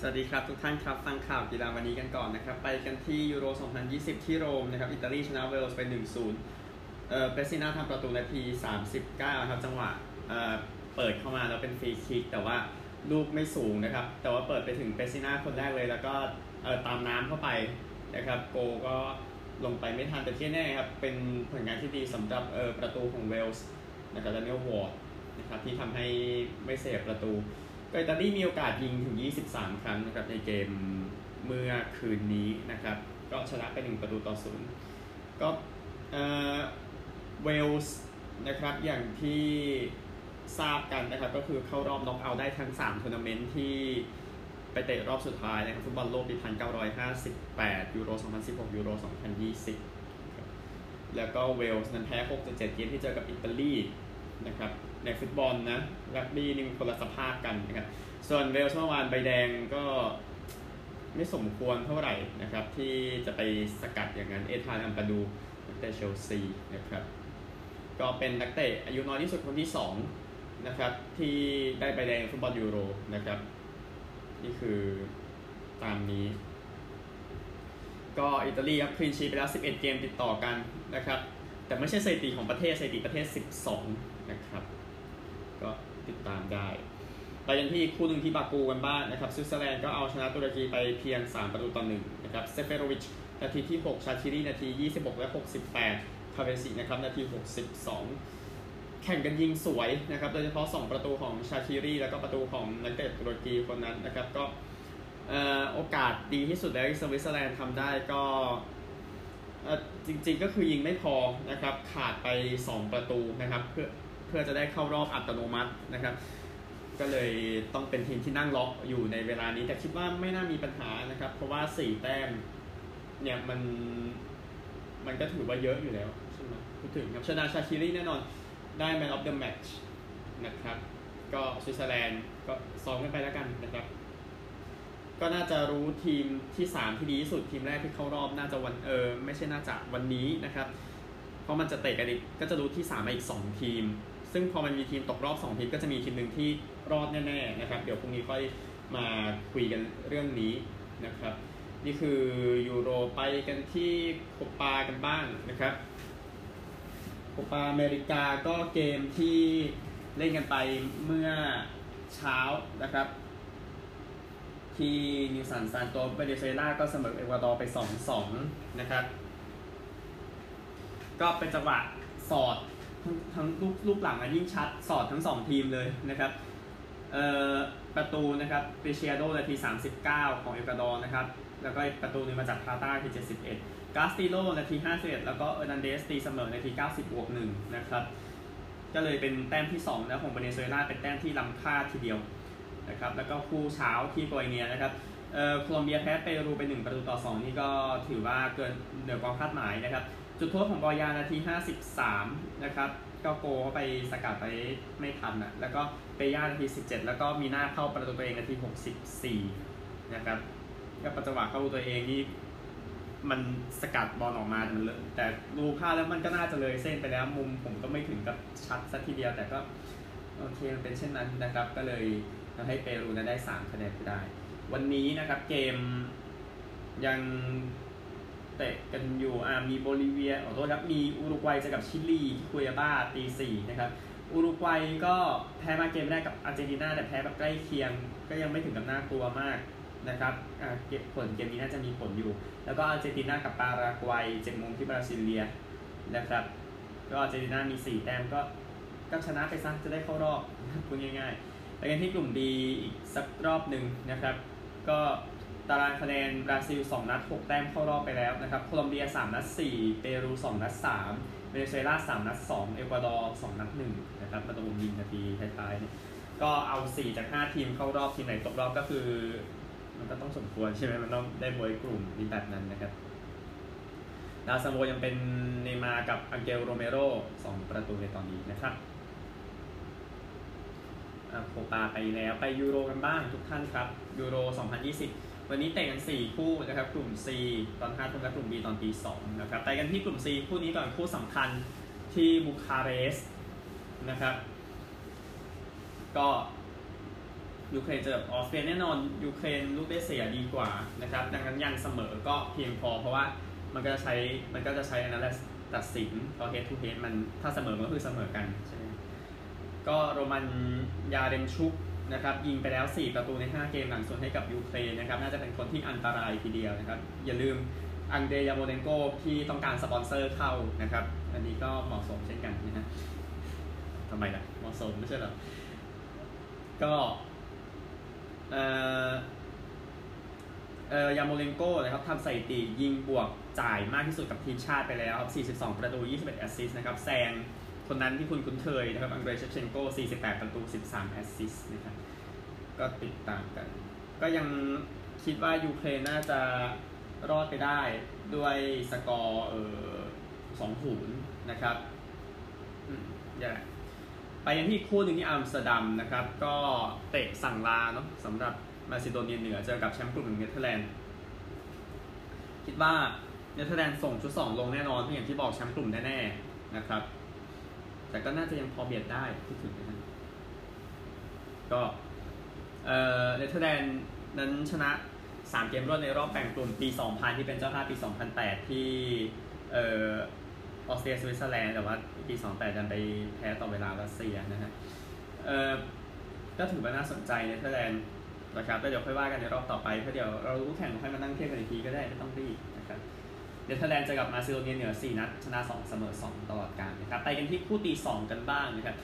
สวัสดีครับ ทุกท่านครับ ฟังข่าวกีฬาวันนี้กันก่อนนะครับ ไปกันที่ยูโร 2020 ที่โรมนะครับอิตาลีชนะเวลส์ไป 1-0 เอ่อเปซิน่าทำประตูนาที 39 ครับจังหวะเอ่อเปิดเข้ามาแล้วเป็นฟรีคิก แต่ว่าลูกไม่สูงนะครับ แต่ว่าเปิดไปถึงเปซิน่าคนแรกเลย แล้วก็เอ่อตามน้ำเข้าไปนะครับโกล์ก็ลงไปไม่ทันแต่ที่แน่ครับเป็นผลงานที่ดีสำหรับเอ่อประตูของเวลส์นะครับดานิเอลวอร์ดนะครับที่ทำให้ไม่เสียประตู ก็อิตาลีมีโอกาสยิงถึง 23 ครั้งนะครับในเกมเมื่อคืนนี้นะครับ ก็ชนะไป 1 ประตูต่อศูนย์ก็เออเวลส์นะครับอย่างที่ทราบกันนะครับก็คือเข้ารอบน็อกเอาต์ได้ทั้ง 3 ทัวร์นาเมนต์ที่ไปเตะรอบสุดท้ายนะครับฟุตบอลโลกปี 1958 ยูโร 2016 ยูโร 2020 แล้วก็เวลส์นั้นแพ้ 6-7 เกมที่เจอกับอิตาลี นะครับในฟุตบอลนะรักบี้นี่มันคนละสภาพกันนะครับส่วนเวลส์เมื่อวานใบแดงก็ไม่สมควรเท่าไหร่นะครับ ที่จะไปสกัดอย่างนั้นเอธานอัมปาดูนักเตะเชลซีนะครับก็เป็นนักเตะอายุน้อยที่สุดคนที่2นะครับที่ได้ใบแดงฟุตบอลยูโรนะครับนี่คือตามนี้ ก็อิตาลีครับ clean sheet ไปแล้ว 11 เกมติดต่อกันนะครับแต่ไม่ใช่สถิติของประเทศสถิติประเทศ 12 นะครับ ก็ติดตามได้ไปกันที่คู่หนึ่งที่บากูกันบ้างนะครับสวิตเซอร์แลนด์ก็เอาชนะตุรกีไปเพียง 3 ประตูต่อหนึ่งนะครับเซเฟโรวิชนาทีที่ 6 ชาคิรีนาที 26 และ 68 คาเวซินะครับนาที 62 แข่งกันยิงสวยนะครับโดยเฉพาะ 2 ประตูของชาคิรีแล้วก็ประตูของนักเตะตุรกีคนนั้นนะครับก็โอกาสดีที่สุดแล้วที่สวิตเซอร์แลนด์ทำได้ก็จริงๆก็คือยิงไม่พอนะครับขาดไป 2 ประตูนะครับเพื่อ เพื่อจะได้เข้ารอบอัตโนมัตินะครับ ก็เลยต้องเป็นทีมที่นั่งล็อกอยู่ในเวลานี้ แต่คิดว่าไม่น่ามีปัญหานะครับ เพราะว่า 4 แต้มเนี่ยมันมันก็ถือว่าเยอะอยู่แล้วใช่ไหมพูดถึงครับชนะชาคิรีแน่นอนได้ Man of the Match นะครับ ก็สวิตเซอร์แลนด์ก็ซ้อมกันไปแล้วกันนะครับ ก็น่าจะรู้ทีมที่ 3 ที่ดีที่สุดทีมแรกที่เข้ารอบน่าจะวันเออไม่ใช่น่าจะวันนี้นะครับ เพราะมันจะเตะกันอีกก็จะรู้ที่3มาอีก 2 ทีม ซึ่งพอมันมีทีมตกรอบ2ทีมก็จะมีทีมหนึ่งที่รอดแน่ๆนะครับ เดี๋ยวพรุ่งนี้ค่อยมาคุยกันเรื่องนี้นะครับ นี่คือยูโรไปกันที่โคปากันบ้างนะครับโคปาอเมริกาก็เกมที่เล่นกันไปเมื่อเช้านะครับ ที่นิลตันซานโตสเบเนซุเอลาก็เสมอเอกวาดอร์ไป 2-2 นะครับ ก็เป็นจังหวะสอด ทั้งลูกลูกหลังอะยิ่งชัดสอดทั้ง 2 ทีมเลยนะครับเอ่อประตูนะครับเปรเซียโดนาที 39 ของเอกวาดอร์นะครับ แล้วก็ประตูนึงมาจากปลาต้านาที 71 กาสติโลนาที 51 แล้วก็เออร์นันเดสตีเสมอนาที 90บวก1นะครับ ก็เลยเป็นแต้มที่2นะของเบเนซุเอลาเป็นแต้มที่ล้ำค่าทีเดียวนะครับ แล้วก็คู่เช้าที่โคลเนียนะครับเอ่อโคลอมเบียแพ้เปรูไป1ประตูต่อ 2 นี่ก็ถือว่าเกินเหนือความคาดหมายนะครับ จุดโทษของบอยานาที 53 นะครับก็โกล์เข้าไปสกัดไปไม่ทันนะแล้วก็เปย่านาที 17 แล้วก็มีน่าเข้าประตูตัวเองนาที 64 นะครับก็ปัจจุบันเข้าตัวเองนี่มันสกัดบอลออกมาแต่มันเลยแต่ดูภาพแล้วมันก็น่าจะเลยเส้นไปแล้วมุมผมก็ไม่ถึงกับชัดสักทีเดียวแต่ก็โอเคมันเป็นเช่นนั้นนะครับ ก็เลยทำให้เปรูนั้นได้ 3 คะแนนไปได้ วันนี้นะครับเกมยัง เตะกันอยู่อ่ามีโบลิเวียขอโทษครับ มีอุรุกวัยเจอกับชิลีที่คุยาบ้าตีสี่นะครับอุรุกวัยก็แพ้มาเกมแรกกับอาร์เจนตินาแต่แพ้แบบใกล้เคียง ก็ยังไม่ถึงกับน่ากลัวมากนะครับอ่าเก็บผลเกมนี้น่าจะมีผลอยู่ แล้วก็อาร์เจนตินากับปารากวัยเจ็ดโมงที่บราซิเลียนะครับ ก็อาร์เจนตินามี 4 แต้มก็ก็ชนะไปซะจะได้เข้ารอบพูดง่ายๆไปกันที่กลุ่มดีอีกสักรอบหนึ่งนะครับ ก็ ตารางคะแนนบราซิล 2 นัด 6 แต้มเข้ารอบไปแล้วนะครับโคลอมเบีย 3 นัด 4 เปรู 2 นัด 3 เวเนซุเอลา 3 นัด 2 เอกวาดอร์ 2 นัด 1 นะครับมาตรงยิงนาทีท้ายๆเนี่ยก็เอา 4 จาก 5 ทีมเข้ารอบทีมไหนตกรอบก็คือ มันก็ต้องสมควรใช่ไหมมันต้องได้บ๊วยกลุ่มนี้แบบนั้นนะครับดาวซัลโวยังเป็นเนย์มาร์กับอังเกลโรเมโร2 ประตูในตอนนี้นะครับโคปาไปแล้วไปยูโรกันบ้างทุกท่านครับยูโร 2020 วันนี้เตะกัน 4 คู่นะครับกลุ่ม C ตอน5ทุ่มและกลุ่ม B ตอนตี2นะครับไปกันที่กลุ่ม C คู่นี้ก่อนคู่สำคัญที่บูคาเรสต์นะครับ ก็ยูเครนเจอออสเตรียแน่นอนยูเครนลูกได้เสียดีกว่านะครับ ดังนั้นยังเสมอก็เพียงพอเพราะว่ามันก็จะใช้มันก็จะใช้อันนั้นแหละตัดสินพอ head to head มันถ้าเสมอมันก็คือเสมอกันใช่ไหมก็โรมันยาเรมชุก นะครับยิงไปแล้ว 4 ประตูใน 5 เกมหลังส่วนให้กับยูเครนนะครับน่าจะเป็นคนที่อันตรายทีเดียวนะครับอย่าลืมอังเดรยาร์โมเลนโกที่ต้องการสปอนเซอร์เข้านะครับอันนี้ก็เหมาะสมเช่นกันนะฮะทำไมล่ะเหมาะสมไม่ใช่หรอ ก็เอ่อเอ่อยาร์โมเลนโกนะครับทำสถิติยิงบวกจ่ายมากที่สุดกับทีมชาติไปแล้วครับ42 ประตู 21 แอสซิสต์นะครับแซง คนนั้นที่คุณคุ้นเคยนะครับ อังเดรเชฟเชนโก 48 ประตู 13 แอสซิสต์นะครับ ก็ติดตามกัน ก็ยังคิดว่ายูเครนน่าจะรอดไปได้ด้วยสกอร์เออสองศูนย์นะครับอืมอย่าไปยังที่คู่หนึ่งที่อัมสเตอร์ดัมนะครับ ก็เตะสั่งลาเนาะสำหรับมาซิโดเนียเหนือเจอกับแชมป์กลุ่มหนึ่งเนเธอร์แลนด์ คิดว่าเนเธอร์แลนด์ส่งชุดสองลงแน่นอนเพราะอย่างที่บอกแชมป์กลุ่มแน่ๆนะครับ แต่ก็น่าจะยังพอเบียดได้พูดถึงนะครับก็เอ่อเนเธอร์แลนด์นั้นชนะ 3 เกมรวดในรอบแบ่งกลุ่มปี 2000 ที่เป็นเจ้าภาพปี 2008 ที่เอ่อออสเตรียสวิตเซอร์แลนด์แต่ว่าปี2008ดันไปแพ้ต่อเวลารัสเซียนะฮะเอ่อก็ถือว่าน่าสนใจเนเธอร์แลนด์นะครับแต่เดี๋ยวค่อยว่ากันในรอบต่อไปเพราะเดี๋ยวเรารู้แข่งค่อยมานั่งเทียบกันอีกทีก็ได้ไม่ต้องรีบ เนเธอร์แลนด์เจอกับมาซิโดเนียเหนือ 4 นัดชนะ 2 เสมอ 2 ตลอดกาลนะครับไปกันที่คู่ตี 2 กันบ้างนะครับ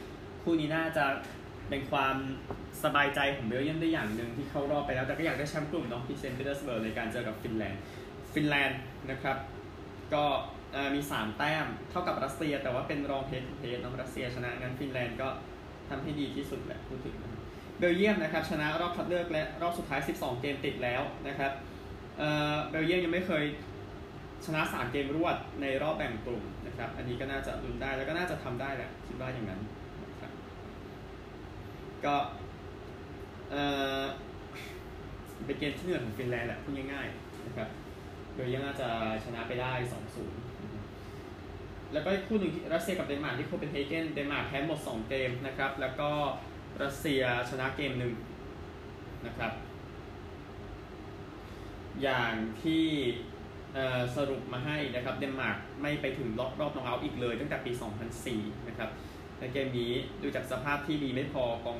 คู่นี้น่าจะเป็นความสบายใจของเบลเยียมได้อย่างหนึ่งที่เข้ารอบไปแล้ว แต่ก็อยากได้แชมป์กลุ่มนาะที่เซนต์ปีเตอร์สเบิร์กในการเจอกับฟินแลนด์ฟินแลนด์นะครับก็มี 3 แต้มเท่ากับรัสเซีย แต่ว่าเป็นรองเพจเพจน้องรัสเซียชนะงั้นฟินแลนด์ก็ทำให้ดีที่สุดแหละพูดถึงนะเบลเยียมนะครับชนะรอบคัดเลือกและรอบสุดท้าย 12 เกมติดแล้วนะครับเบลเยียมยังไม่เคย ชนะ 3 เกมรวดในรอบแบ่งกลุ่มนะครับ อันนี้ก็น่าจะลุ้นได้แล้วก็น่าจะทำได้แหละคิดว่าอย่างนั้นนะครับก็เออเป็นเกมที่เหนื่อของฟินแลนด์แหละพูดง่ายๆนะครับเบลเยียมน่าจะชนะไปได้ 2-0 แล้วก็คู่หนึ่งรัสเซียกับเดนมาร์กที่โคเปนเฮเกนเดนมาร์กแพ้หมด 2 เกมนะครับ แล้วก็รัสเซียชนะเกมหนึ่งนะครับ อย่างที่ สรุปมาให้นะครับเดนมาร์กไม่ไปถึงรอบรอบนอกเอาอีกเลย ตั้งแต่ปี 2004 นะครับในเกมนี้ดูจากสภาพที่ดีไม่พอกอง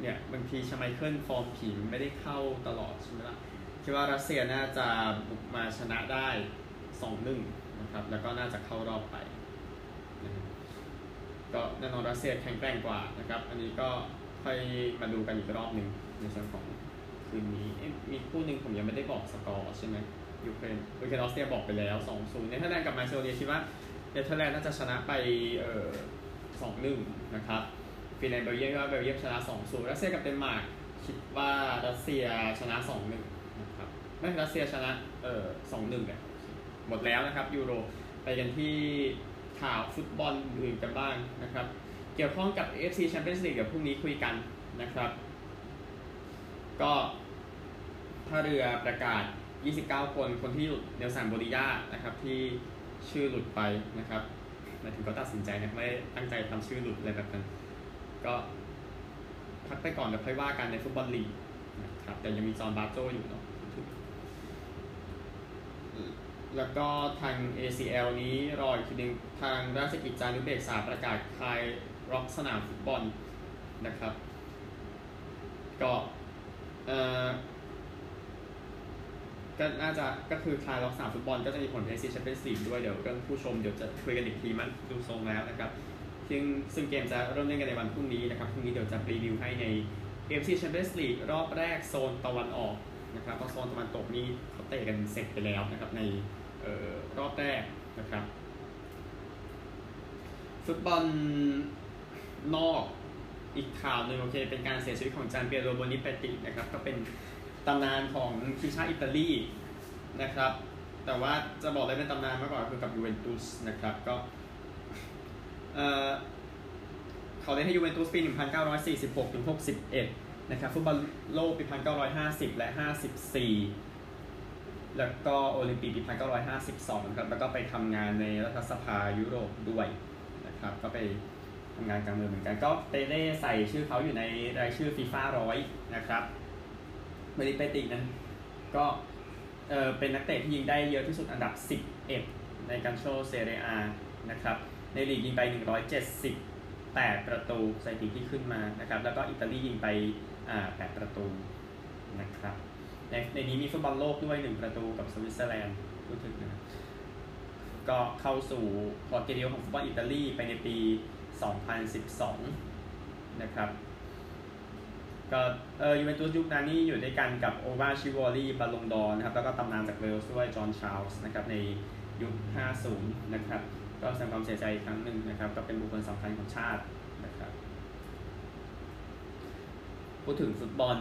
เนี่ยบางทีชไมเคิลฟอร์มผีไม่ได้เข้าตลอดใช่ไหมล่ะคิดว่ารัสเซียน่าจะบุกมาชนะได้ 2-1 นะครับ แล้วก็น่าจะเข้ารอบไป ก็แน่นอนรัสเซียแข็งแกร่งกว่านะครับ อันนี้ก็ค่อยมาดูกันอีกรอบหนึ่งในส่วนของคืนนี้มีคู่หนึ่งผมยังไม่ได้บอกสกอร์ใช่ไหม ยูเครนยูเครนออสเตรียบอกไปแล้ว2-0เนเธอร์แลนด์กับมาซิโดเนียคิดว่าเนเธอร์แลนด์น่าจะชนะไปเอ่อ2-1นะครับฟินแลนด์เบลเยียมว่าเบลเยียมชนะ2-0รัสเซียกับเดนมาร์กคิดว่ารัสเซียชนะ2-1นะครับไม่รัสเซียชนะเอ่อ2-1เนี่ยหมดแล้วนะครับยูโรไปกันที่ข่าวฟุตบอลอื่นกันบ้างนะครับ เกี่ยวข้องกับ FC Champions League เดี๋ยวพรุ่งนี้คุยกันนะครับ ก็ถ้าเรือประกาศ 29 คน คนที่หลุดเนลสันโบริยานะครับที่ชื่อหลุดไปนะครับหมายถึงก็ตัดสินใจนะไม่ได้ตั้งใจทำชื่อหลุดอะไรแบบนั้น ก็พักไปก่อนเดี๋ยวค่อยว่ากันในฟุตบอลลีกนะครับแต่ยังมีจอห์นบาโจอยู่เนาะแล้วก็ทาง ACL นี้รออีกทีหนึ่งทางราชกิจจานุเบกษาประกาศคลายล็อกสนามฟุตบอลนะครับ ก็เอ่อ ก็น่าจะก็คือคลายล็อกสนามฟุตบอลก็จะมีผลใน AFC Champions League ด้วยเดี๋ยวเรื่องผู้ชมเดี๋ยวจะคุยกันอีกทีมันดูทรงแล้วนะครับซึ่งซึ่งเกมจะเริ่มเล่นกันในวันพรุ่งนี้นะครับพรุ่งนี้เดี๋ยวจะรีวิวให้ใน AFC Champions League รอบแรกโซนตะวันออกนะครับเพราะโซนตะวันตกนี่เขาเตะกันเสร็จไปแล้วนะครับในเอ่อรอบแรกนะครับฟุตบอลนอกอีกข่าวหนึ่งโอเค เป็นการเสียชีวิตของจานเปียโรโบนิเปตินะครับก็เป็น ตำนานของทีมชาติอิตาลีนะครับ แต่ว่าจะบอกเลยเป็นตำนานมากกว่าคือกับยูเวนตุสนะครับก็เขาเล่นให้ยูเวนตุสปี 1946 ถึง 61 นะครับฟุตบอลโลกปี 1950 และ 54 แล้วก็โอลิมปิกปี 1952 นะครับ แล้วก็ไปทำงานในรัฐสภายุโรปด้วยนะครับ ก็ไปทำงานกางเมืองเหมือนกัน ก็เปเล่ใส่ชื่อเขาอยู่ในรายชื่อฟีฟ่าร้อยนะครับ เมริเปตินั้นก็เออเป็นนักเตะที่ยิงได้เยอะที่สุดอันดับ 11 ในการโชว์เซเรียนะครับ ในลีกยิงไป 178 ประตูสถิติที่ขึ้นมานะครับ แล้วก็อิตาลียิงไปอ่า8ประตูนะครับในในนี้มีฟุตบอลโลกด้วย 1 ประตูกับสวิตเซอร์แลนด์พูดถึงนะก็เข้าสู่พอร์ตเกเดียของฟุตบอลอิตาลีไปในปี 2012 นะครับ ก็เออยูเวนตุสยุคนั้นนี่อยู่ด้วยกันกับโอวาชิวอรีบาลงดอนนะครับแล้วก็ตำนานจากเวลส์ด้วยจอห์นชาร์ลส์นะครับในยุค 50 นะครับ ก็แสดงความเสียใจอีกครั้งหนึ่งนะครับ ก็เป็นบุคคลสำคัญของชาตินะครับพูดถึงฟุตบอล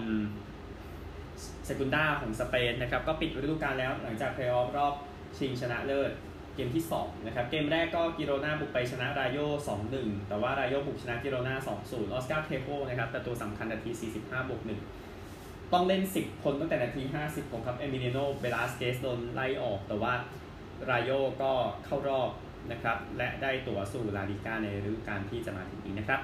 เซกุนดาของสเปนนะครับ ก็ปิดฤดูกาลแล้วหลังจากเพลย์ออฟรอบชิงชนะเลิศ เกมที่2นะครับเกมแรกก็กิโรนาบุกไปชนะรายโย2-1 แต่ว่ารายโยบุกชนะกิโรนา2-0ออสการ์เตรโฆนะครับประตูสำคัญนาที 45บวก1ต้องเล่น 10 คนตั้งแต่นาที50นะครับ เอมิเลียโนเบลาสเกซโดนไล่ออก แต่ว่ารายโยก็เข้ารอบนะครับและได้ตั๋วสู่ลาลิก้าในฤดูกาลที่จะมาถึงนี้นะครับ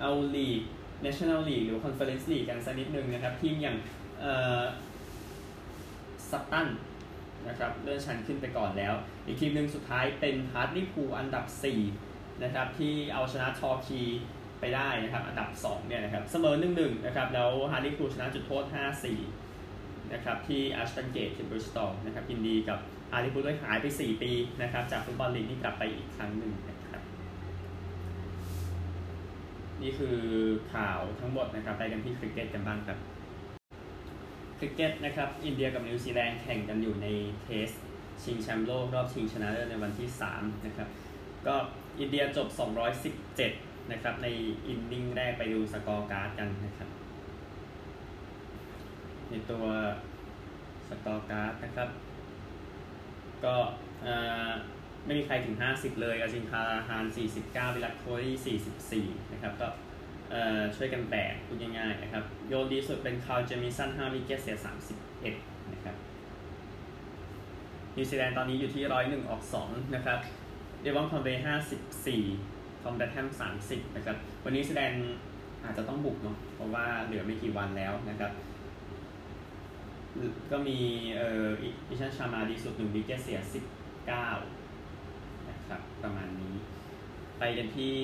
เอาลีก National League หรือ Conference League กันสักนิดนึงนะครับ ทีมอย่างเอ่อซัตตัน นะครับเลื่อนชั้นขึ้นไปก่อนแล้ว อีกทีมหนึ่งสุดท้ายเป็นฮาร์ตลีพูลอันดับ4นะครับที่เอาชนะทอร์คีย์ไปได้นะครับอันดับ2เนี่ยนะครับเสมอ1-1นะครับแล้วฮาร์ตลีพูลชนะจุดโทษ 5-4นะครับที่แอชตันเกตที่บริสตอลนะครับยินดีกับฮาร์ตลีพูลด้วยหายไป 4 ปีนะครับจากฟุตบอลลีกนี่กลับไปอีกครั้งหนึ่งนะครับนี่คือข่าวทั้งหมดนะครับไปกันที่คริกเก็ตกันบ้างครับ คริกเก็ตนะครับอินเดียกับนิวซีแลนด์แข่งกันอยู่ใน test ชิงแชมป์โลกรอบชิงชนะเลิศในวันที่ 3 นะครับ ก็อินเดียจบ 217 นะครับ ใน inning แรกไปดู scorecard กันนะครับ ในตัว scorecard นะครับ ก็ไม่มีใครถึง 50 เลยอาจินคาราฮาน 49 วิรัตโคห์ลี44 นะครับ ก็ ช่วยกันแบกพูดง่ายๆนะครับ โยนดีสุดเป็นไคล์เจมีสัน5 wicket เสีย 31 นะครับนิวซีแลนด์ตอนนี้อยู่ที่ 101 ออก 2 นะครับเดวอนคอนเวย์54ทอม เลแธม30 นะครับ วันนี้นิวซีแลนด์อาจจะต้องบุกเนาะเพราะว่าเหลือไม่กี่วันแล้วนะครับ ก็มีเอ่ออิชานต์ ชาร์มาดีสุด1 wicket เสีย 19 นะครับ ประมาณนี้ ไปกันที่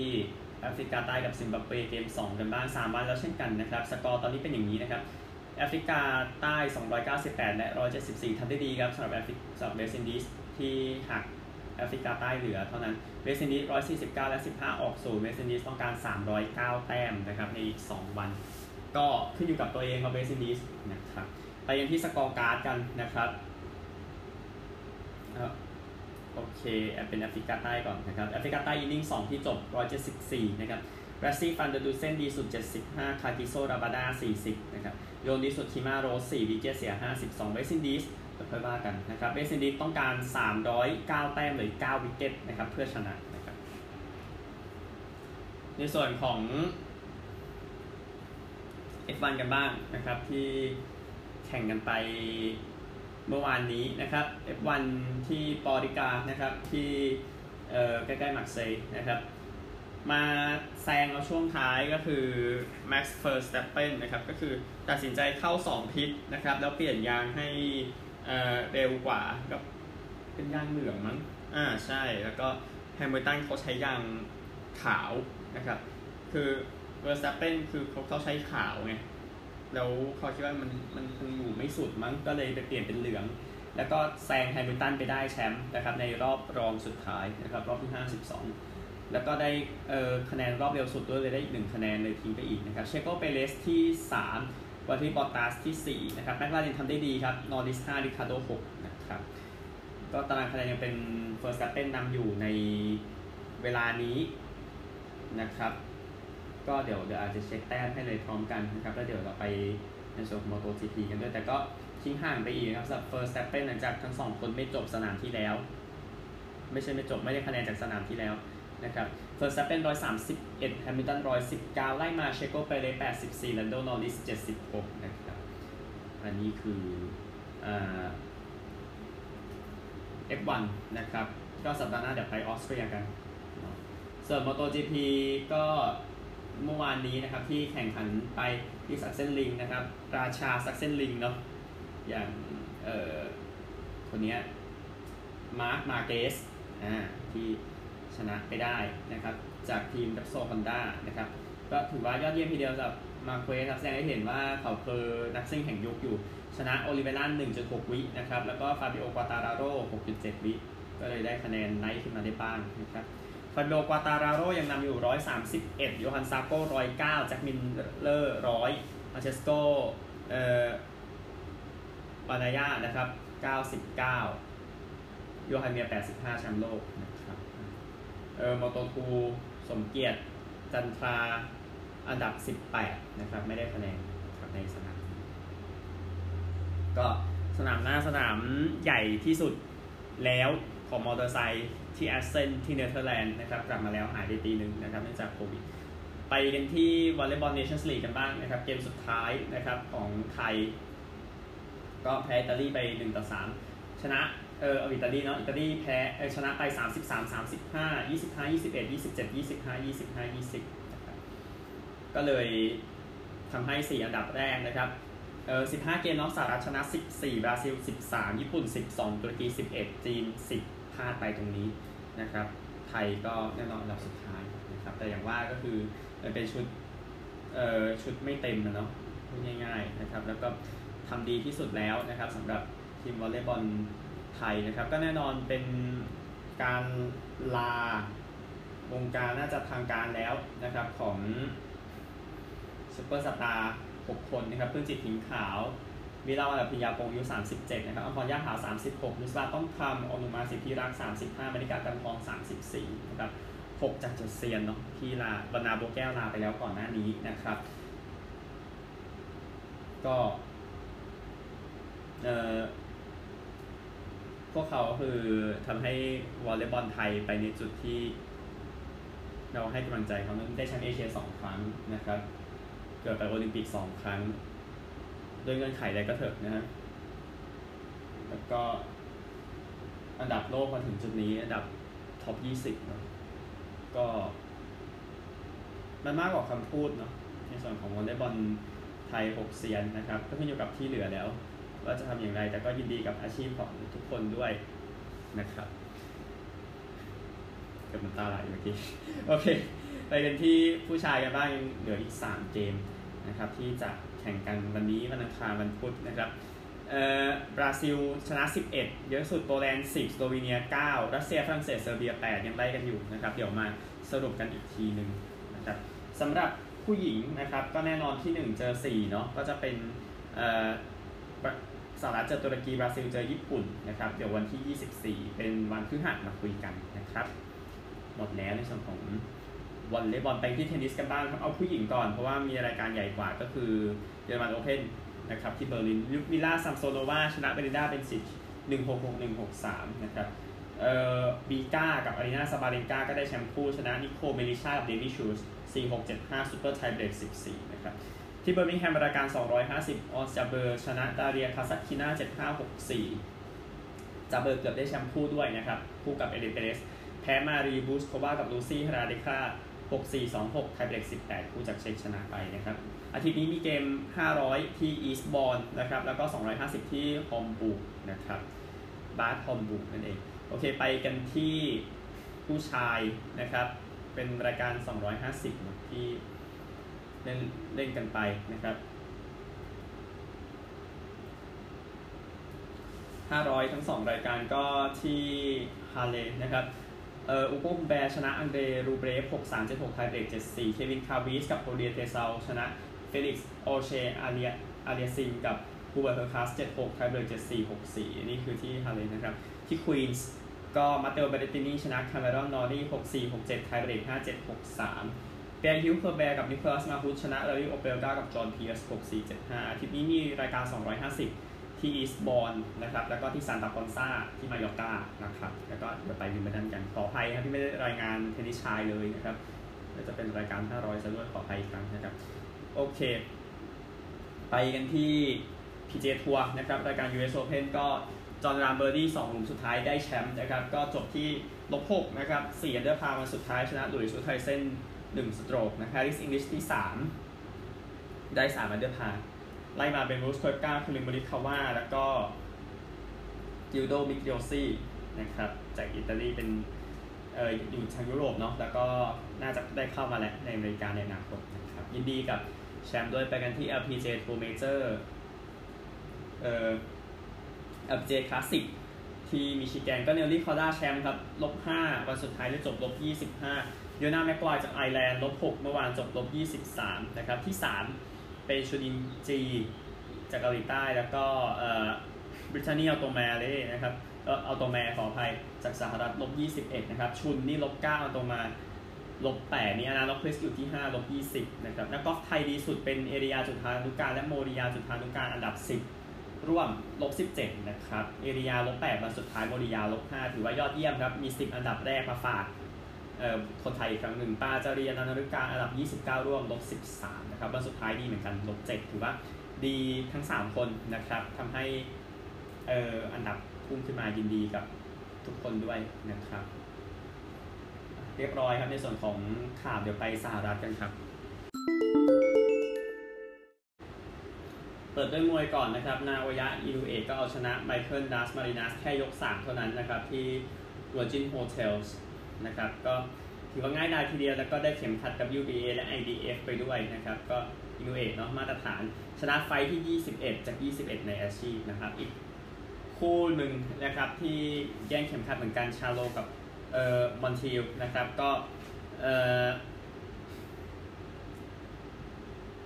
แอฟริกาใต้กับซิมบับเวเกม2กันบ้าง3วันแล้วเช่นกันนะครับสกอร์ตอนนี้เป็นอย่างนี้นะครับแอฟริกาใต้ 298 และ 174ทำได้ดีครับสำหรับแอฟริกสำหรับเวสต์อินดีสที่หักแอฟริกาใต้เหลือเท่านั้นเวสต์อินดีส149 และ 15 ออกศูนย์เวสต์อินดีสต้องการ 309 แต้มนะครับในอีก 2 วัน ก็ขึ้นอยู่กับตัวเองครับเวสต์อินดีสนะครับไปยังที่ scorecard กันนะครับ โอเคเป็นแอฟริกาใต้ก่อนนะครับแอฟริกาใต้อินนิ่ง2ที่จบ 174 นะครับราสซี่ฟานเดอร์ดุสเซนดีสุด 75 คากิโซราบาดา 40 นะครับโยนดีสุดเคมาร์ โรช 4 wicket เสีย 52เวสต์อินดีสค่อยว่ากันนะครับเวสต์อินดีสต้องการ 309 แต้มหรือ 9 wicket นะครับเพื่อชนะนะครับในส่วนของ F1 กันบ้างนะครับที่แข่งกันไป เมื่อวานนี้นะครับ F1 ที่พอลริการ์ดนะครับที่ใกล้ๆมักเซย์นะครับ มาแซงเอาช่วงท้ายก็คือ Max Verstappen นะครับ ก็คือตัดสินใจเข้า 2 พิษนะครับ แล้วเปลี่ยนยางให้เร็วกว่ากับเป็นยางเหลืองมั้งอ่าใช่แล้วก็แฮมิลตันเขาใช้ยางขาวนะครับ คือ Verstappen คือเขาเขาใช้ขาวไง แล้วเขาคิดว่ามันมันคงอยู่ไม่สุดมั้งก็เลยไปเปลี่ยนเป็นเหลือง แล้วก็แซงแฮมิลตันไปได้แชมป์นะครับในรอบรองสุดท้ายนะครับรอบที่ 52 แล้วก็ได้เอ่อคะแนนรอบเร็วสุดด้วยเลยได้อีกหนึ่งคะแนนเลยทิ้งไปอีกนะครับเชโกเปเรซที่ 3 วัลต์เทรีบอตตาสที่ 4 นะครับแม็กลาเรนทำได้ดีครับนอริส5ริคาโด6นะครับก็ตารางคะแนนยังเป็นเวอร์สแตปเพนนำอยู่ในเวลานี้นะครับ ก็เดี๋ยวเดี๋ยวอาจจะเช็คแต้มให้เลยพร้อมกันนะครับแล้วเดี๋ยวเราไปในส่วนของ MotoGP กันด้วย แต่ก็ทิ้งห่างไปอีกนะครับสำหรับ เวอร์สแตปเพน หลังจากทั้งสองคนไม่จบสนามที่แล้ว ไม่ใช่ไม่จบไม่ได้คะแนนจากสนามที่แล้วนะครับ เวอร์สแตปเพน ร้อยสามสิบเอ็ดแฮมิลตันร้อยสิบเก้าไล่มาเชโกไปเลยแปดสิบสี่แลนโดนอร์ริสเจ็ดสิบหกนะครับอันนี้คืออ่า F1 นะครับ ก็สัปดาห์หน้าเดี๋ยวไปออสเตรียกันส่วน MotoGP ก็ เมื่อวานนี้นะครับที่แข่งขันไปที่ซัคเซนริงนะครับ ราชาซัคเซนริงเนาะอย่างเอ่อคนนี้มาร์คมาร์เกซอ่าที่ชนะไปได้นะครับ จากทีมเรปโซลฮอนด้านะครับ ก็ถือว่ายอดเยี่ยมทีเดียวสำหรับมาร์เกซครับแสดงให้เห็นว่าเขาคือนักซิ่งแห่งยุคอยู่ ชนะโอลิเวร่า 1.6 วินะครับ แล้วก็ฟาบิโอกวาตาราโร่6.7 วิ ก็เลยได้คะแนนไล่ขึ้นมาได้บ้างนะครับ ฟาบิโอกวาตาราโรยังนำอยู่ 131โยฮันซาโก้109แจ็คมิลเลอร์100 ฟรานเชสโกเอ่อ บานยายานะครับ99โจอันเมียร์ 85แชมป์โลกนะครับเออ Moto2สมเกียรติ จันทราอันดับ 18 นะครับ ไม่ได้คะแนนครับในสนาม ก็สนามหน้าสนามใหญ่ที่สุดแล้วของมอเตอร์ไซค์ ที่แอสเซนที่เนเธอร์แลนด์นะครับกลับมาแล้วหายไปปีหนึ่งนะครับเนื่องจากโควิดไปกันที่วอลเลย์บอลเนชั่นส์ลีกกันบ้างนะครับเกมสุดท้ายนะครับของไทย ก็แพ้อิตาลีไป1ต่อ3ชนะเอออิตาลีเนาะอิตาลีแพ้ชนะไป 33 35 25 21 27 25 25 20นะครับก็เลยทำให้ 4 อันดับแรกนะครับเออ15 เกมน้องสหรัฐชนะ 14 บราซิล 13 ญี่ปุ่น 12ตุรกี 11 จีน 10 พลาดไปตรงนี้นะครับ ไทยก็แน่นอนอันดับสุดท้ายนะครับ แต่อย่างว่าก็คือมันเป็นชุดเอ่อชุดไม่เต็มนะเนาะง่ายๆนะครับ แล้วก็ทำดีที่สุดแล้วนะครับสำหรับทีมวอลเลย์บอลไทยนะครับ ก็แน่นอนเป็นการลาวงการน่าจะทางการแล้วนะครับของซูเปอร์สตาร์6คนนะครับเพื่อนจิตถิงขาว วิลาวันพิยาพงศ์อายุ37 นะครับอัมพรย่าขาว 36นุสบาต้องคำอนุมาสิทธิรัก 35มณิกากันทอง 34 นะครับ 6 จากเจ็ดเซียนเนาะที่ลาบรรณาโบแก้วลาไปแล้วก่อนหน้านี้นะครับ ก็เอ่อพวกเขาคือทำให้วอลเลย์บอลไทยไปในจุดที่ เราให้กำลังใจเขาได้แชมป์เอเชียสองครั้งนะครับ เกิดไปโอลิมปิกสองครั้ง โดยเงื่อนไขใดก็เถอะนะฮะแล้วก็อันดับโลกมาถึงจุดนี้ อันดับท็อป 20เนาะก็ มันมากกว่าคำพูดเนาะในส่วนของวอลเลย์บอลไทย 6 เซียนนะครับ ก็ขึ้นอยู่กับที่เหลือแล้ว ว่าจะทำอย่างไร แต่ก็ยินดีกับอาชีพของทุกคนด้วยนะครับเกือบน้ำตาไหลเมื่อกี้ โอเค ไปกันที่ผู้ชายกันบ้างยังเหลืออีก 3 เกมนะครับที่จะ แข่งกันวันนี้วันอังคารวันพุธนะครับเอ่อบราซิลชนะ 11 เยอะสุดโปแลนด์ 10 สโลวีเนีย 9 รัสเซียฝรั่งเศสเซอร์เบีย 8 ยังไล่กันอยู่นะครับเดี๋ยวมาสรุปกันอีกทีหนึ่งนะครับสำหรับผู้หญิงนะครับก็แน่นอนที่ 1 เจอ 4 เนาะก็จะเป็นเอ่อสหรัฐเจอตุรกีบราซิลเจอญี่ปุ่นนะครับเดี๋ยววันที่ 24 เป็นวันพฤหัสมาคุยกันนะครับหมดแล้วในส่วนของ วอลเลย์บอลไปที่เทนนิสกันบ้างครับเอาผู้หญิงก่อนเพราะว่ามีรายการใหญ่กว่าก็คือเยอรมันโอเพ่นนะครับที่เบอร์ลินลุดมิล่าซัมโซโนวาชนะเบลินด้าเบนซิชหนึ่งหกหกหนึ่งหกสามนะครับเอ่อวิกากับอารีนาซาบาเลนกาก็ได้แชมป์คู่ชนะนิโคล เมลิชาร์ กับเดมี่ชูร์สสี่หกเจ็ดห้าซูเปอร์ไทเบรกสิบสี่นะครับที่เบอร์มิงแฮมรายการ 250 ออนส์ จาเบอร์ ชนะดาเรียคาซัตกินา7564จาเบอร์เกือบได้แชมป์คู่ด้วยนะครับ คู่กับเอลเลน เปเรซ แพ้มารีบูซโควากับลูซี่ ฮราเดคก้า 6426 ไทยเบรก18 คู่จากเช็กชนะไปนะครับ อาทิตย์นี้มีเกม 500 ที่อีสต์บอร์นนะครับ แล้วก็ 250 ที่ฮอมบวร์กนะครับ บาดฮอมบวร์กนั่นเอง โอเค ไปกันที่ผู้ชายนะครับ เป็นรายการ 250นะที่เล่นเล่นกันไปนะครับ 500 ทั้ง 2 รายการก็ที่ฮาเลนะครับ เอออูโก อุมแบร์ชนะอังเดรรูเบลฟ6 3 7 6ไทเบรก74 เควิน คราวิตซ์กับโฮเรียเทเคาชนะเฟลิกซ์โอเชร์ อาเลียอาลิอัสซิมกับฮูเบิร์ต เฮอร์คัซ76ไทเบรก74 64นี่คือที่ฮาเลนะครับ ที่ควีนส์ก็มาเตโอเบรตินีชนะคาเมรอนนอรี่64 67ไทเบรก57 63ปิแอร์ อูกส์ แอร์แบร์กับนิโคลัสมาฮูชนะไรลีย์ โอเพลกากับจอห์น เพียร์ส64 75อาทิตย์นี้มีรายการ 250 ที่อีสต์บอร์นนะครับแล้วก็ที่ซานตาปอนซาที่มายอร์กานะครับแล้วก็เดี๋ยวไปวิมเบิลดันกันขออภัยครับที่ไม่ได้รายงานเทนนิสชายเลยนะครับแล้วจะเป็นรายการ 500ซะด้วยขออภัยอีกครั้งนะครับโอเค ไปกันที่ PJ ทัวร์นะครับรายการ US Open ก็จอห์นรามเบอร์ดี้2หลุมสุดท้ายได้แชมป์นะครับก็จบที่ลบหกนะครับสี่อันเดอร์พาร์วันสุดท้ายชนะหลุยส์อุสทุยเซ่นหนึ่งสโตรกนะแฮร์ริสอิงลิชที่สามได้สามอันเดอร์พาร์ ไล่มาเป็นบรูกส์ เคปก้าคอลลิน โมริคาว่าแล้วก็กุยโดมิกลิออซซี่นะครับจากอิตาลีเป็นเอออยู่ทางยุโรปเนาะแล้วก็น่าจะได้เข้ามาแล้วในอเมริกาในอนาคตนะครับยินดีกับแชมป์ด้วยไปกันที่ LPGA Tour Meijer เอ่อ LPGA Classic ที่มิชิแกนก็เนลลี่คอร์ด้าแชมป์ครับลบ5วันสุดท้ายได้จบลบ25เลโอนาแม็กไกวร์จากไอร์แลนด์ลบ6เมื่อวานจบลบ23นะครับที่3 เป็นชอนอินจีจากเกาหลีใต้แล้วก็เอ่อบริททานี อัลโตมาเรยนะครับเอออัลโตมาเรขออภัยจากสหรัฐลบ21นะครับชอนนี่ลบ9อัลโตมาลบ8มีอานาล็อกคริสอยู่ที่5ลบ20นะครับนักกอล์ฟไทยดีสุดเป็นเอเรียจุธานุการและโมริยาจุธานุการอันดับ 10 ร่วมลบ17นะครับเอเรียลบ8วันสุดท้ายโมริยาลบ5ถือว่ายอดเยี่ยมครับมี 10 อันดับแรกมาฝากเอ่อคนไทยอีกครั้งหนึ่งปาจารียนานุกาอันดับ 29 ร่วมลบ13 นะครับวันสุดท้ายดีเหมือนกันลบ7ถือว่าดีทั้ง 3 คนนะครับทำให้เอ่ออันดับพุ่งขึ้นมายินดีกับทุกคนด้วยนะครับ เรียบร้อยครับในส่วนของข่าวเดี๋ยวไปสหรัฐกันครับ เปิดด้วยมวยก่อนนะครับ นาโอยะอินูเอก็เอาชนะไมเคิลดัสมารินัสแค่ยก 3 เท่านั้นนะครับ ที่ Virgin Hotels นะครับก็ ถือว่าง่ายดายทีเดียวแล้วก็ได้เข็มขัด WBA และ IDF ไปด้วยนะครับ ก็อินูเอะเนาะมาตรฐาน ชนะไฟที่ 21 จาก 21 ในอาชีพนะครับ อีกคู่หนึ่งนะครับที่แย่งเข็มขัดเหมือนกันชาโลกับเอ่อมอนทิลนะครับก็เอ่อ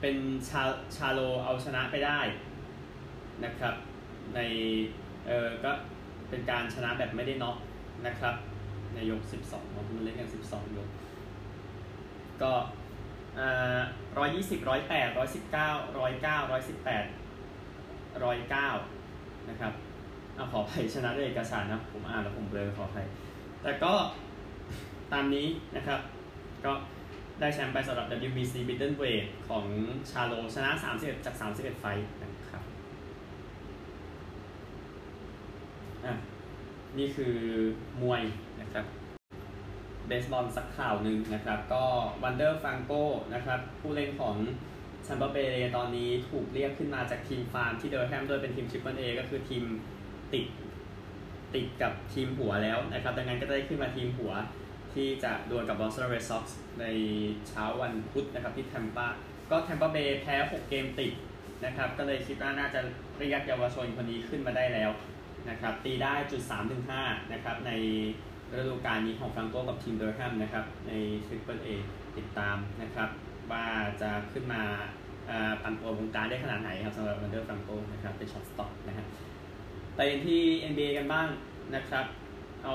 เป็นชาชาโลเอาชนะไปได้นะครับในเออก็เป็นการชนะแบบไม่ได้น็อกนะครับ ในยก 12มันเล่นกัน 12 ยก ก็ร้อยยี่สิบร้อยแปดร้อยสิบเก้าร้อยเก้าร้อยสิบแปดร้อยเก้านะครับเอาขออภัยชนะด้วยเอกสารนะผมอ่านแล้วผมเบลอขออภัยแต่ก็ตามนี้นะครับ ก็ได้แชมป์ไปสำหรับ WBC Middleweight ของชาโลชนะ 31 จาก 31 ไฟต์นะครับอะนี่คือมวย เบสบอลสักข่าวหนึ่งนะครับ ก็วานเดอร์ ฟรังโกนะครับ ผู้เล่นของซัมเบอร์เบย์ตอนนี้ถูกเรียกขึ้นมาจากทีมฟาร์มที่เดอร์แฮมโดยเป็นทีม Triple A ก็คือทีมติดติดกับทีมหัวแล้วนะครับ ดังนั้นก็ได้ขึ้นมาทีมหัวที่จะดวลกับบอสตันเรดซ็อกซ์ในเช้าวันพุธนะครับที่แทมปาก็แทมปาเบย์แพ้ 6 เกมติดนะครับ ก็เลยคิดว่าน่าจะเรียกเยาวชนคนนี้ขึ้นมาได้แล้วนะครับ ตีได้จุด3ถึง5นะครับใน ฤดูกาลนี้ของฟรังโกกับทีมเดอร์แฮมนะครับใน Triple A ติดตามนะครับว่าจะขึ้นมาปั่นป่วนวงการได้ขนาดไหนครับสำหรับวานเดอร์ฟรังโกนะครับเป็น shortstop นะครับไปที่ NBA กันบ้างนะครับ เอา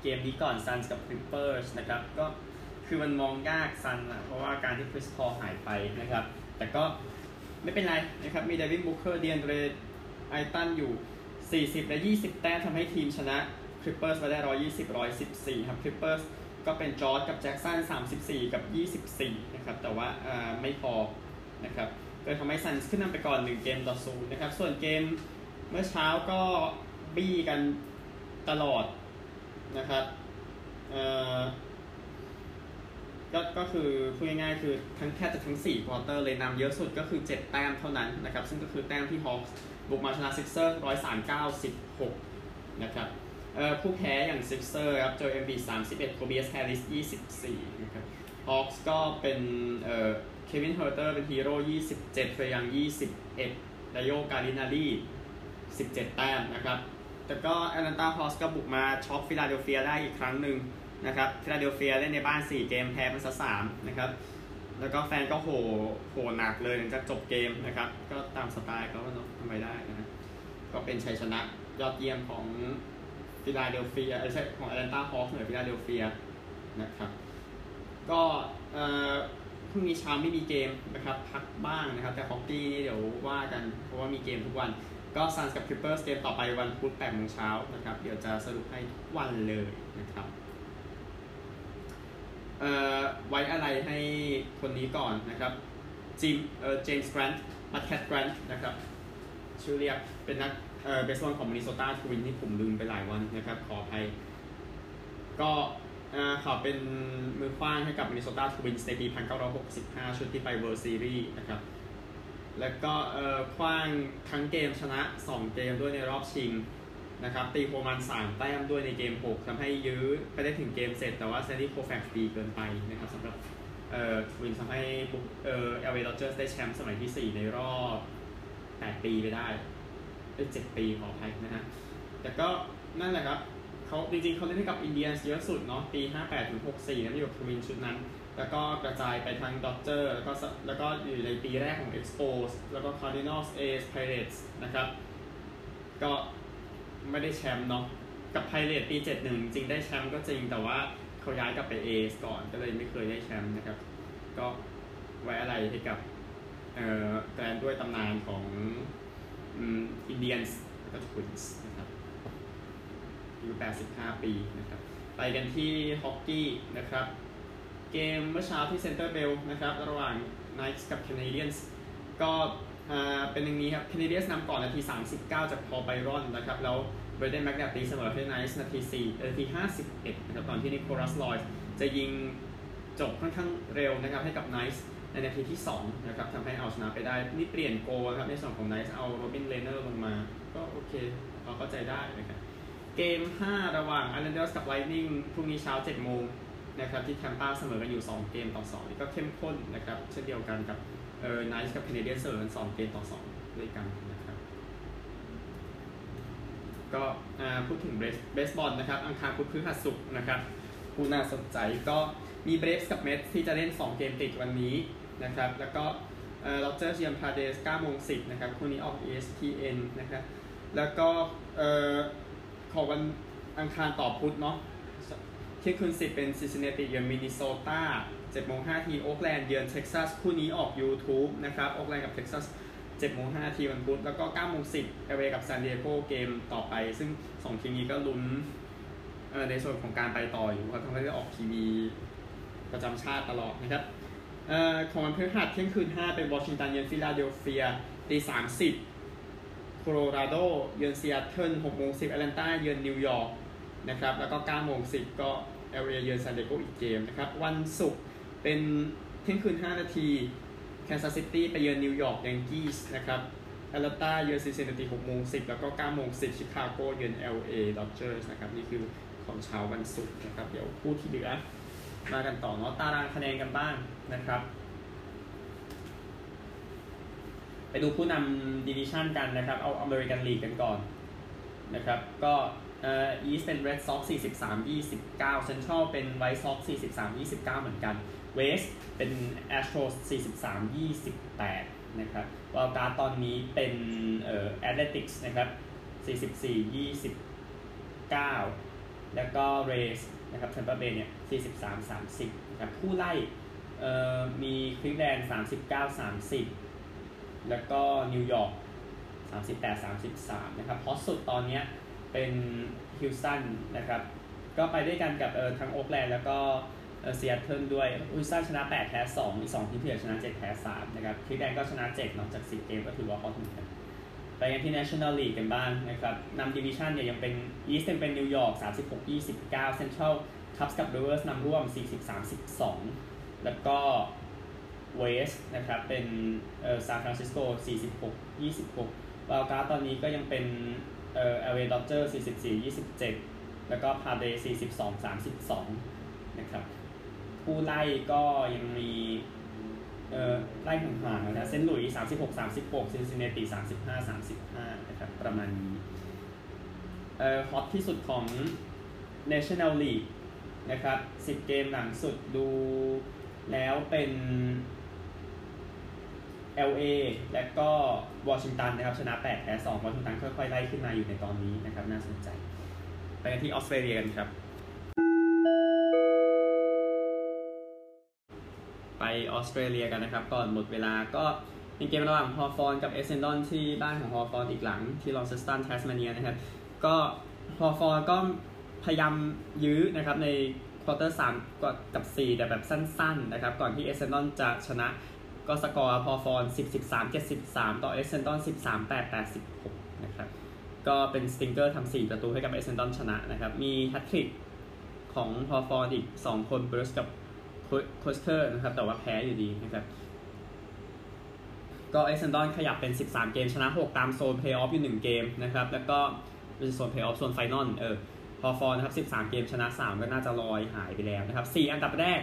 เกมนี้ก่อน Suns กับ Clippers นะครับก็คือมันมองยากซันส์นะเพราะว่าการที่คริสพอลหายไปนะครับ แต่ก็ไม่เป็นไรนะครับ มีเดวิน บุคเกอร์ ดีแอนเดร เอย์ตันอยู่ 40 และ 20 แต้มทำให้ทีมชนะ Clippers ไปได้120 114ครับ Clippers ก็เป็นจอร์จกับแจ็คสัน34กับ24นะครับแต่ว่าไม่พอนะครับก็ทำให้ซันส์ขึ้นนำไปก่อน1เกมต่อศูนย์นะครับส่วนเกมเมื่อเช้าก็บี้กันตลอดนะครับเอ่อก็ก็คือพูดง่ายๆคือทั้งแค่จะทั้ง4ควอเตอร์เลยนำเยอะสุดก็คือ 7 แต้มเท่านั้นนะครับ ซึ่งก็คือแต้มที่ฮอคส์บุกมาชนะซิกเซอร์ร้อยสามเก้าสิบหกนะครับ ผู้แพ้อย่างซิกเซอร์ครับโจเอล เอ็มบีดามสิบเอ็ดโทไบอัสแฮร์ริสยี่สิบสี่นะครับฮอคส์ก็เป็นเอ่อเควินเฮอร์เตอร์เป็นฮีโร่ยี่สิบเจ็ดเทร ยังยี่สิบเอ็ดดานิโล กัลลินารี17แต้มนะครับ แต่ก็แอตแลนตาฮอคส์ก็บุกมาช็อกฟิลาเดลเฟียได้อีกครั้งหนึ่งนะครับฟิลาเดลเฟียเล่นในบ้าน 4 เกมแพ้มันซะ3นะครับ แล้วก็แฟนก็โห่โห่หนักเลยหลังจากจบเกมนะครับ ก็ตามสไตล์เขาเนาะทำไมได้นะก็เป็นชัยชนะยอดเยี่ยมของ ฟิลาเดลเฟียไอ้ใช่ของแอตแลนตาฮอคส์เหนือฟิลาเดลเฟียนะครับ ก็เอ่อพรุ่งนี้เช้าไม่มีเกมนะครับพักบ้างนะครับ แต่ฮอกกี้นี่เดี๋ยวว่ากันเพราะว่ามีเกมทุกวัน ก็ซันส์กับคลิปเปอร์สเกมต่อไปวันพุธ8โมงเช้านะครับ เดี๋ยวจะสรุปให้ทุกวันเลยนะครับเอ่อไว้อาลัยให้คนนี้ก่อนนะครับจิมเอ่อเจมส์แกรนท์มัดแคทแกรนท์นะครับชื่อเรียกเป็นนัก เออเบสบอลของมินนิโซตาทวินส์ที่ผมลืมไปหลายวันนะครับ ขออภัย ก็เขาเป็นมือขว้างให้กับมินนิโซตาทวินส์ในปี 1965 ชุดที่ไปเวิลด์ซีรีส์นะครับ แล้วก็ขว้างทั้งเกมชนะ 2 เกมด้วยในรอบชิงนะครับตีโฮมรัน3แต้มด้วยในเกม 6ทำให้ยื้อไปได้ถึงเกมเจ็ด แต่ว่าแซนดี้โคแฟกซ์ดีเกินไปนะครับสำหรับเอ่อทวินส์ทำให้เอ่อแอลเอ ดอดเจอร์สได้แชมป์สมัยที่ 4 ในรอบ 8 ปีไปได้ เป็น7ปีขออภัยนะฮะแต่ก็นั่นแหละครับเขาจริงๆเขาเล่นให้กับอินเดียนส์เยอะสุดเนาะปี 58ถึง64นั้นอยู่กับทวินส์ชุดนั้น แล้วก็กระจายไปทางดอดเจอร์สแล้วก็แล้วก็อยู่ในปีแรกของ Expos แล้วก็ Cardinals A's Pirates นะครับ ก็ไม่ได้แชมป์เนาะกับไพเรตปี 71 จริงได้แชมป์ก็จริงแต่ว่าเขาย้ายกลับไปเอสก่อนก็เลยไม่เคยได้แชมป์นะครับ ก็ไว้อะไรให้กับเอ่อแกรนด้วยตำนานของ อินเดียนส์แล้วก็ทวินส์นะครับอายุ85 ปีนะครับ ไปกันที่ฮอกกี้นะครับ เกมเมื่อเช้าที่เซ็นเตอร์เบลล์นะครับ ระหว่าง Knights กับ Canadians ก็เป็นอย่างนี้ครับ Canadians นำก่อนนาที 39 จากพอล ไบรอนนะครับ แล้วเบรเดนแม็กนัตีเสมอให้ไนท์นาที4นาที 51 นะครับ ตอนที่นิโคลัส รัวจะยิงจบค่อนข้างเร็วนะครับให้กับไนท์ ในนาทีที่2นะครับทำให้เอาชนะไปได้ นี่เปลี่ยนโกลครับในส่วนของไนท์เอาโรบินเลเนอร์ลงมา ก็โอเคเราเข้าใจได้นะครับเกม 5 ระหว่าง Islanders กับ Lightning พรุ่งนี้เช้า7โมงนะครับที่แทมปาเสมอกันอยู่ 2 เกมต่อ 2 นี่ก็เข้มข้นนะครับเช่นเดียวกันกับเออ Knights กับ Canadiens เสมอกัน2เกมต่อ 2 ด้วยกันนะครับก็พูดถึงเบสบอลนะครับอังคารพุธพฤหัสศุกร์นะครับคู่น่าสนใจก็มี Braves กับ Mets ที่จะเล่น 2 เกมติดวันนี้ นะครับ แล้วก็เออ Dodgers เยือน Padres 9โมง10นะครับคู่นี้ออก ESPN นะครับ แล้วก็เอ่อของวันอังคารต่อพุธเนาะเที่ยงคืน10 เป็นซินซินเนติเยือนมินนิโซตา7โมง5ทีโอ๊กแลนด์เยือนเท็กซัสคู่นี้ออก YouTube นะครับโอ๊กแลนด์กับเท็กซัส7โมง5ทีวันพุธแล้วก็9โมง10แอลเอกับซานดิเอโกเกมต่อไป ซึ่ง2ทีมนี้ก็ลุ้นในส่วนของการไปต่ออยู่เพราะทำให้ได้ออกทีวีประจำชาติตลอดนะครับ ของวันพฤหัสเที่ยงคืน 5 เป็นวอชิงตันเยือนฟิลาเดลเฟียตี30โคโลราโดเยือนซีแอตเทิล6โมง10แอตแลนตาเยือนนิวยอร์กนะครับ แล้วก็9โมง10ก็แอลเอเยือนซานดิเอโกอีกเกมนะครับ วันศุกร์เป็นเที่ยงคืน 5 นาทีแคนซัสซิตี้ไปเยือนนิวยอร์ก Yankees นะครับแอตแลนตาเยือนซินซินนาติ6โมง10แล้วก็9โมง10ชิคาโกเยือน LA Dodgers นะครับ นี่คือของเช้าวันศุกร์นะครับ เดี๋ยวคู่ที่เหลือ มากันต่อเนาะตารางคะแนนกันบ้างนะครับ ไปดูผู้นำดิวิชันกันนะครับ เอาอเมริกันลีกกันก่อนนะครับ ก็เอ่ออีสเป็น Red Sox 43 29 Central เป็น White Sox 43 29 เหมือนกัน West เป็น Astros 43 28 นะครับวอลการ์ตอนนี้เป็นเอ่อ Athletics นะครับ 44 29 แล้วก็ Rays นะครับ Tampa Bay เนี่ย 43 30นะครับผู้ไล่เอ่อมีคลีฟแลนด์39 30 แล้วก็นิวยอร์ก38 33นะครับฮอตสุดตอนนี้เป็นฮิวสตันนะครับก็ไปด้วยกันกับเออทั้งโอ๊กแลนด์แล้วก็เซีแอตเทิลด้วยฮิวสตันชนะ 8 แพ้ 2 อีก2ทีมที่เหลือชนะ 7 แพ้ 3 นะครับคลีฟแลนด์ก็ชนะ 7 นอกจาก 10 เกมก็ถือว่าเขาถึงกันไปกันที่ National League กันบ้างนะครับนำดิวิชันเนี่ยยังเป็น East เป็นนิวยอร์ก36 29 Central Cubs กับ Brewers นำร่วม 40 32 แล้วก็ West นะครับเป็นเอ่อซานฟรานซิสโก 46 26 wild card ตอนนี้ก็ยังเป็นเอ่อ LA Dodgers 44 27 แล้วก็ Padres 42 32 นะครับผู้ไล่ก็ยังมีเอ่อไล่ห่างๆนะเซนต์หลุยส์36 36ซินซินเนติ35 35นะครับประมาณนี้เอ่อฮอตที่สุดของ National League นะครับ 10 เกมหลังสุดดูแล้วเป็น LA และก็วอชิงตันนะครับชนะ 8 แพ้ 2 วอชิงตันค่อยๆ ไล่ขึ้นมาอยู่ในตอนนี้นะครับ น่าสนใจ ไปกันที่ออสเตรเลียกันครับ ไปออสเตรเลียกันนะครับ ก่อนหมดเวลาก็เป็นเกมระหว่างฮอว์ธอร์นกับเอสเซนดอนที่บ้านของฮอว์ธอร์นอีกหลังที่ลอนเซสตันแทสมาเนียนะครับ ก็ฮอว์ธอร์นก็ พยายามยื้อนะครับใน quarter สามกับ 4 แต่แบบสั้น ๆ นะครับ ก่อนที่เอสเซนดอนจะชนะก็สกอร์ฮอว์ธอร์น10 13 73 ต่อเอสเซนดอน13 8 86 นะครับ ก็เป็นสตริงเกอร์ทำ4ประตูให้กับเอสเซนดอนชนะนะครับ มีแฮตทริกของฮอว์ธอร์นอีก 2 คนบรูสต์กับโคสเตอร์นะครับ แต่ว่าแพ้อยู่ดีนะครับก็เอสเซนดอนขยับเป็น 13 เกมชนะ 6 ตามโซนเพลย์ออฟอยู่ 1 เกมนะครับ แล้วก็เป็นโซนเพลย์ออฟโซน final เออ ฮอว์ธอร์นนะครับ13 เกมชนะ 3 ก็น่าจะลอยหายไปแล้วนะครับ 4 อันดับแรก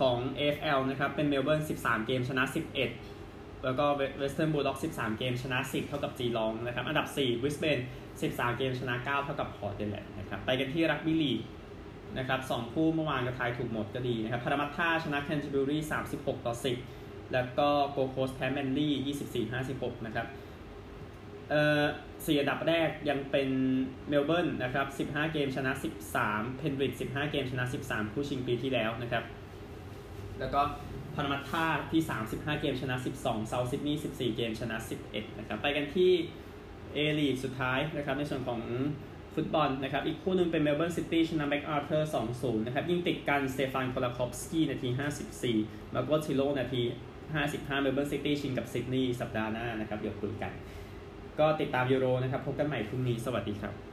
ของ AFL นะครับเป็นเมลเบิร์น 13 เกมชนะ 11 แล้วก็เวสเทิร์นบูลด็อก 13 เกมชนะ 10 เท่ากับจีลองนะครับ อันดับ4บริสเบน 13 เกมชนะ 9 เท่ากับพอร์ตแอดิเลดนะครับ ไปกันที่รักบี้ลีกนะครับสองคู่เมื่อวานก็ทายถูกหมดก็ดีนะครับพารามัตท่าชนะแคนเทอร์เบอรี่36 ต่อ 10 แล้วก็โกลด์โคสต์แพ้แมนลี่ 24 56 นะครับ สี่อันดับแรกยังเป็นเมลเบิร์นนะครับ 15 เกมชนะ 13 เพนริธ15 เกมชนะ 13 คู่ชิงปีที่แล้วนะครับ แล้วก็พารามัตท่าที่ 15 เกมชนะ 12เซาท์ซิดนีย์14 เกมชนะ 11 นะครับ ไปกันที่เอลีกสุดท้ายนะครับ ในส่วนของฟุตบอลนะครับ อีกคู่หนึงเป็นเมลเบิร์นซิตี้ชนะแมคอาร์เธอร์2-0 นะครับ ยิงติดกันสเตฟานโคลาคอฟสกี้นาที 54มาร์โกทิลิโอนาที 55 เมลเบิร์นซิตี้ชิงกับซิดนีย์สัปดาห์หน้านะครับ เดี๋ยวคุยกัน ก็ติดตามยูโรนะครับ พบกันใหม่พรุ่งนี้ สวัสดีครับ